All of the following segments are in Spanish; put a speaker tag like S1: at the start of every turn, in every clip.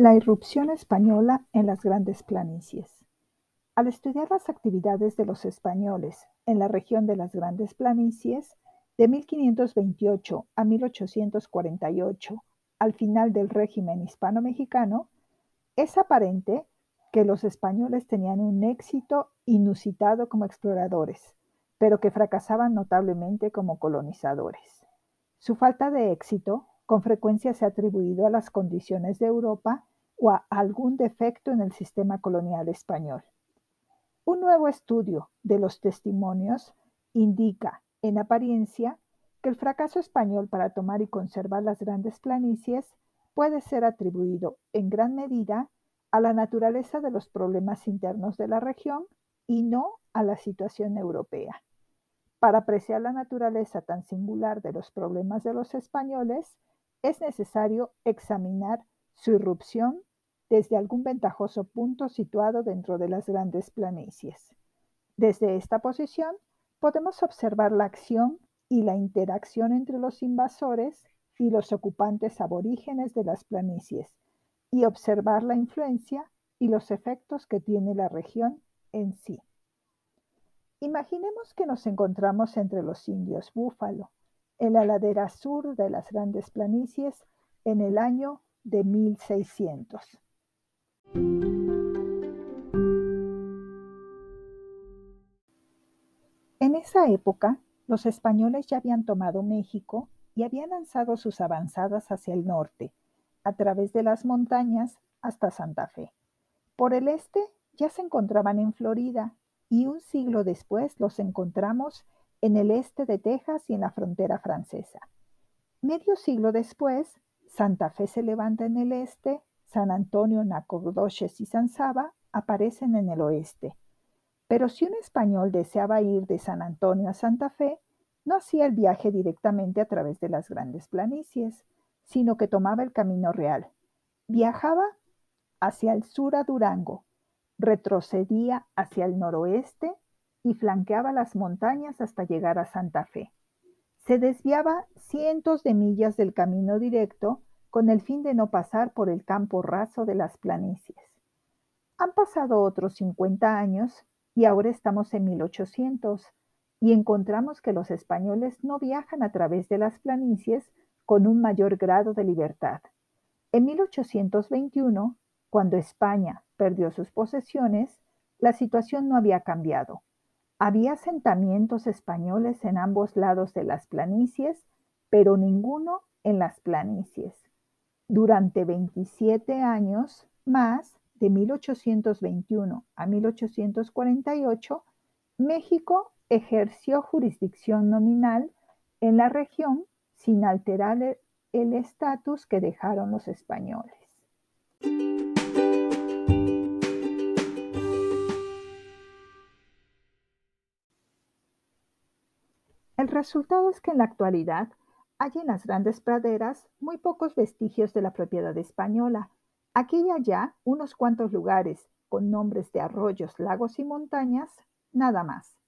S1: La irrupción española en las grandes planicies. Al estudiar las actividades de los españoles en la región de las grandes planicies, de 1528 a 1848, al final del régimen hispano-mexicano, es aparente que los españoles tenían un éxito inusitado como exploradores, pero que fracasaban notablemente como colonizadores. Su falta de éxito con frecuencia se ha atribuido a las condiciones de Europa o a algún defecto en el sistema colonial español. Un nuevo estudio de los testimonios indica, en apariencia, que el fracaso español para tomar y conservar las grandes planicies puede ser atribuido en gran medida a la naturaleza de los problemas internos de la región y no a la situación europea. Para apreciar la naturaleza tan singular de los problemas de los españoles, es necesario examinar su irrupción desde algún ventajoso punto situado dentro de las grandes planicies. Desde esta posición podemos observar la acción y la interacción entre los invasores y los ocupantes aborígenes de las planicies y observar la influencia y los efectos que tiene la región en sí. Imaginemos que nos encontramos entre los indios búfalo, en la ladera sur de las grandes planicies, en el año de 1600. En esa época, los españoles ya habían tomado México y habían lanzado sus avanzadas hacia el norte, a través de las montañas hasta Santa Fe. Por el este ya se encontraban en Florida y un siglo después los encontramos en el este de Texas y en la frontera francesa. Medio siglo después, Santa Fe se levanta en el este San Antonio, Nacogdoches y San Saba aparecen en el oeste. Pero si un español deseaba ir de San Antonio a Santa Fe, no hacía el viaje directamente a través de las grandes planicies, sino que tomaba el camino real. Viajaba hacia el sur a Durango, retrocedía hacia el noroeste y flanqueaba las montañas hasta llegar a Santa Fe. Se desviaba cientos de millas del camino directo con el fin de no pasar por el campo raso de las planicies. Han pasado otros 50 años y ahora estamos en 1800 y encontramos que los españoles no viajan a través de las planicies con un mayor grado de libertad. En 1821, cuando España perdió sus posesiones, la situación no había cambiado. Había asentamientos españoles en ambos lados de las planicies, pero ninguno en las planicies. Durante 27 años más, de 1821 a 1848, México ejerció jurisdicción nominal en la región sin alterar el estatus que dejaron los españoles. El resultado es que en la actualidad hay en las grandes praderas muy pocos vestigios de la propiedad española. Aquí y allá unos cuantos lugares con nombres de arroyos, lagos y montañas, nada más.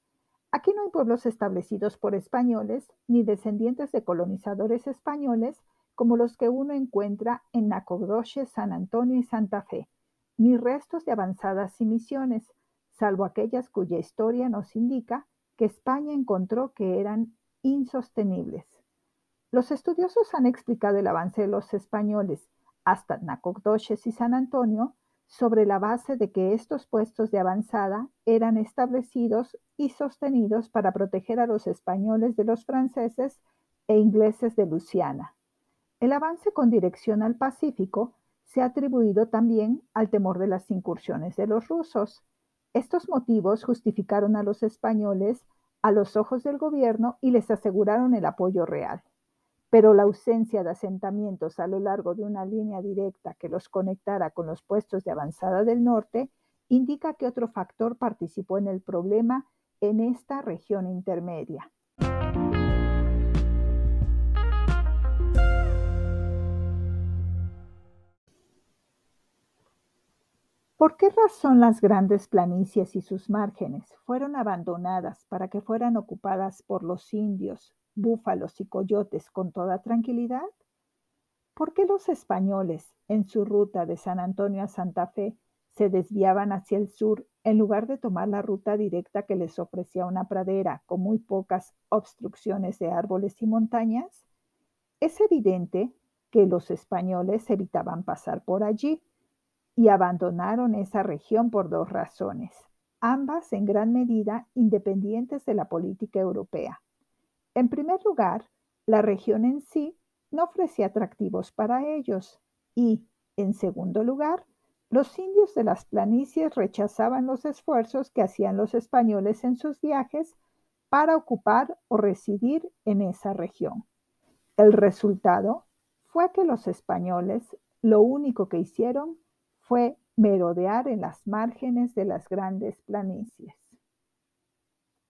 S1: Aquí no hay pueblos establecidos por españoles ni descendientes de colonizadores españoles como los que uno encuentra en Nacogdoches, San Antonio y Santa Fe, ni restos de avanzadas y misiones, salvo aquellas cuya historia nos indica que España encontró que eran insostenibles. Los estudiosos han explicado el avance de los españoles hasta Nacogdoches y San Antonio sobre la base de que estos puestos de avanzada eran establecidos y sostenidos para proteger a los españoles de los franceses e ingleses de Luisiana. El avance con dirección al Pacífico se ha atribuido también al temor de las incursiones de los rusos. Estos motivos justificaron a los españoles a los ojos del gobierno y les aseguraron el apoyo real pero la ausencia de asentamientos a lo largo de una línea directa que los conectara con los puestos de avanzada del norte indica que otro factor participó en el problema en esta región intermedia. ¿Por qué razón las grandes planicies y sus márgenes fueron abandonadas para que fueran ocupadas por los indios, búfalos y coyotes con toda tranquilidad? ¿Por qué los españoles, en su ruta de San Antonio a Santa Fe, se desviaban hacia el sur en lugar de tomar la ruta directa que les ofrecía una pradera con muy pocas obstrucciones de árboles y montañas? Es evidente que los españoles evitaban pasar por allí y abandonaron esa región por dos razones, ambas en gran medida independientes de la política europea. En primer lugar, la región en sí no ofrecía atractivos para ellos y, en segundo lugar, los indios de las planicies rechazaban los esfuerzos que hacían los españoles en sus viajes para ocupar o residir en esa región. El resultado fue que los españoles lo único que hicieron fue merodear en las márgenes de las grandes planicies.